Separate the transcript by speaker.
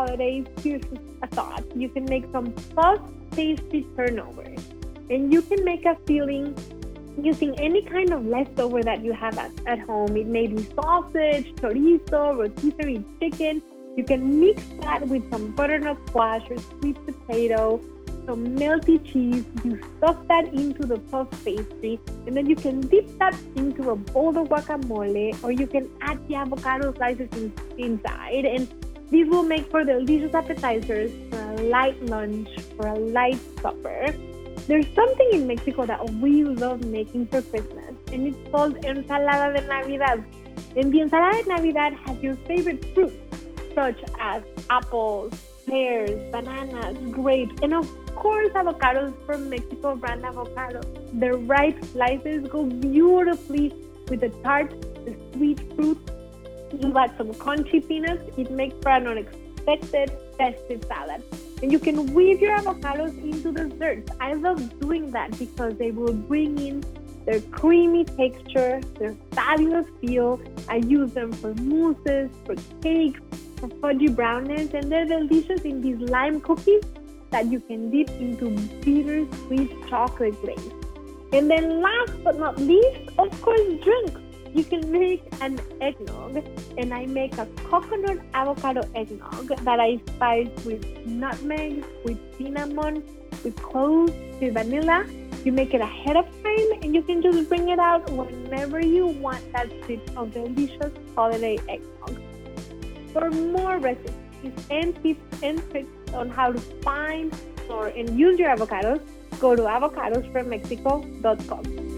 Speaker 1: holidays, here's a thought. You can make some puff pastry turnover. And you can make a filling using any kind of leftover that you have at, at home. It may be sausage, chorizo, rotisserie chicken. You can mix that with some butternut squash or sweet potato, some melty cheese. You stuff that into the puff pastry, and then you can dip that into a bowl of guacamole, or you can add the avocado slices in, inside. And these will make for delicious appetizers for a light lunch, for a light supper. There's something in Mexico that we love making for Christmas, and it's called ensalada de Navidad. And the ensalada de Navidad has your favorite fruits, such as apples, pears, bananas, grapes, and of course avocados from Mexico brand avocado. The ripe slices go beautifully with the tart, the sweet fruit. You add some crunchy peanuts. It makes for an unexpected festive salad. And you can weave your avocados into desserts. I love doing that because they will bring in their creamy texture, their fabulous feel. I use them for mousses, for cakes, for fudgy brownies, and they're delicious in these lime cookies that you can dip into bitter sweet chocolate glaze. And then last but not least, of course, drinks you can make an eggnog and I make a coconut avocado eggnog that I spice with nutmeg, with cinnamon, with cloves, with vanilla. You make it ahead of time and you can just bring it out whenever you want that sip of delicious holiday eggnog. For more recipes and tips and tricks on how to find, store, and use your avocados, go to avocadosfrommexico.com.